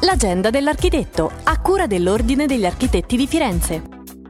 L'agenda dell'architetto, a cura dell'Ordine degli Architetti di Firenze.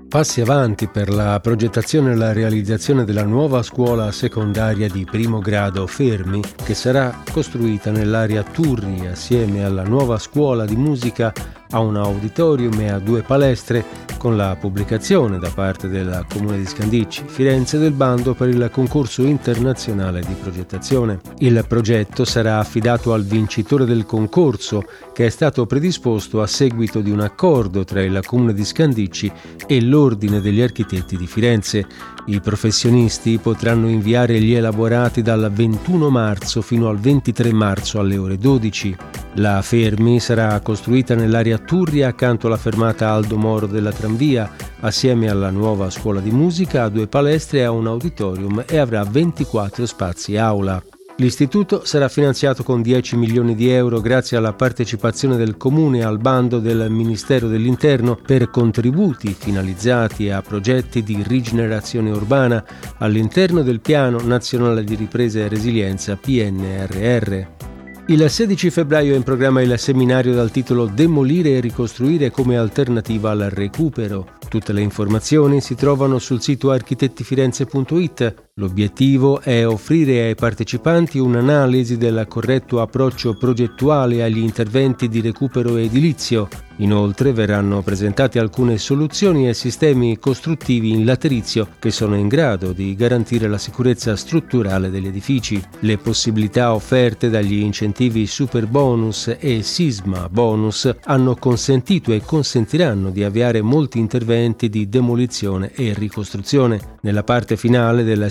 Passi avanti per la progettazione e la realizzazione della nuova scuola secondaria di primo grado Fermi, che sarà costruita nell'area Turri assieme alla nuova scuola di musica a un auditorium e a due palestre con la pubblicazione da parte del Comune di Scandicci, Firenze, del bando per il concorso internazionale di progettazione. Il progetto sarà affidato al vincitore del concorso che è stato predisposto a seguito di un accordo tra il Comune di Scandicci e l'Ordine degli Architetti di Firenze. I professionisti potranno inviare gli elaborati dal 21 marzo fino al 23 marzo alle ore 12. La Fermi sarà costruita nell'area Turria accanto alla fermata Aldo Moro della Tranvia, assieme alla nuova scuola di musica, a due palestre e a un auditorium e avrà 24 spazi aula. L'istituto sarà finanziato con 10 milioni di euro grazie alla partecipazione del Comune al bando del Ministero dell'Interno per contributi finalizzati a progetti di rigenerazione urbana all'interno del Piano Nazionale di Ripresa e Resilienza PNRR. Il 16 febbraio è in programma il seminario dal titolo Demolire e ricostruire come alternativa al recupero. Tutte le informazioni si trovano sul sito architettifirenze.it. L'obiettivo è offrire ai partecipanti un'analisi del corretto approccio progettuale agli interventi di recupero edilizio. Inoltre verranno presentate alcune soluzioni e sistemi costruttivi in laterizio che sono in grado di garantire la sicurezza strutturale degli edifici. Le possibilità offerte dagli incentivi super bonus e sisma bonus hanno consentito e consentiranno di avviare molti interventi di demolizione e ricostruzione. Nella parte finale del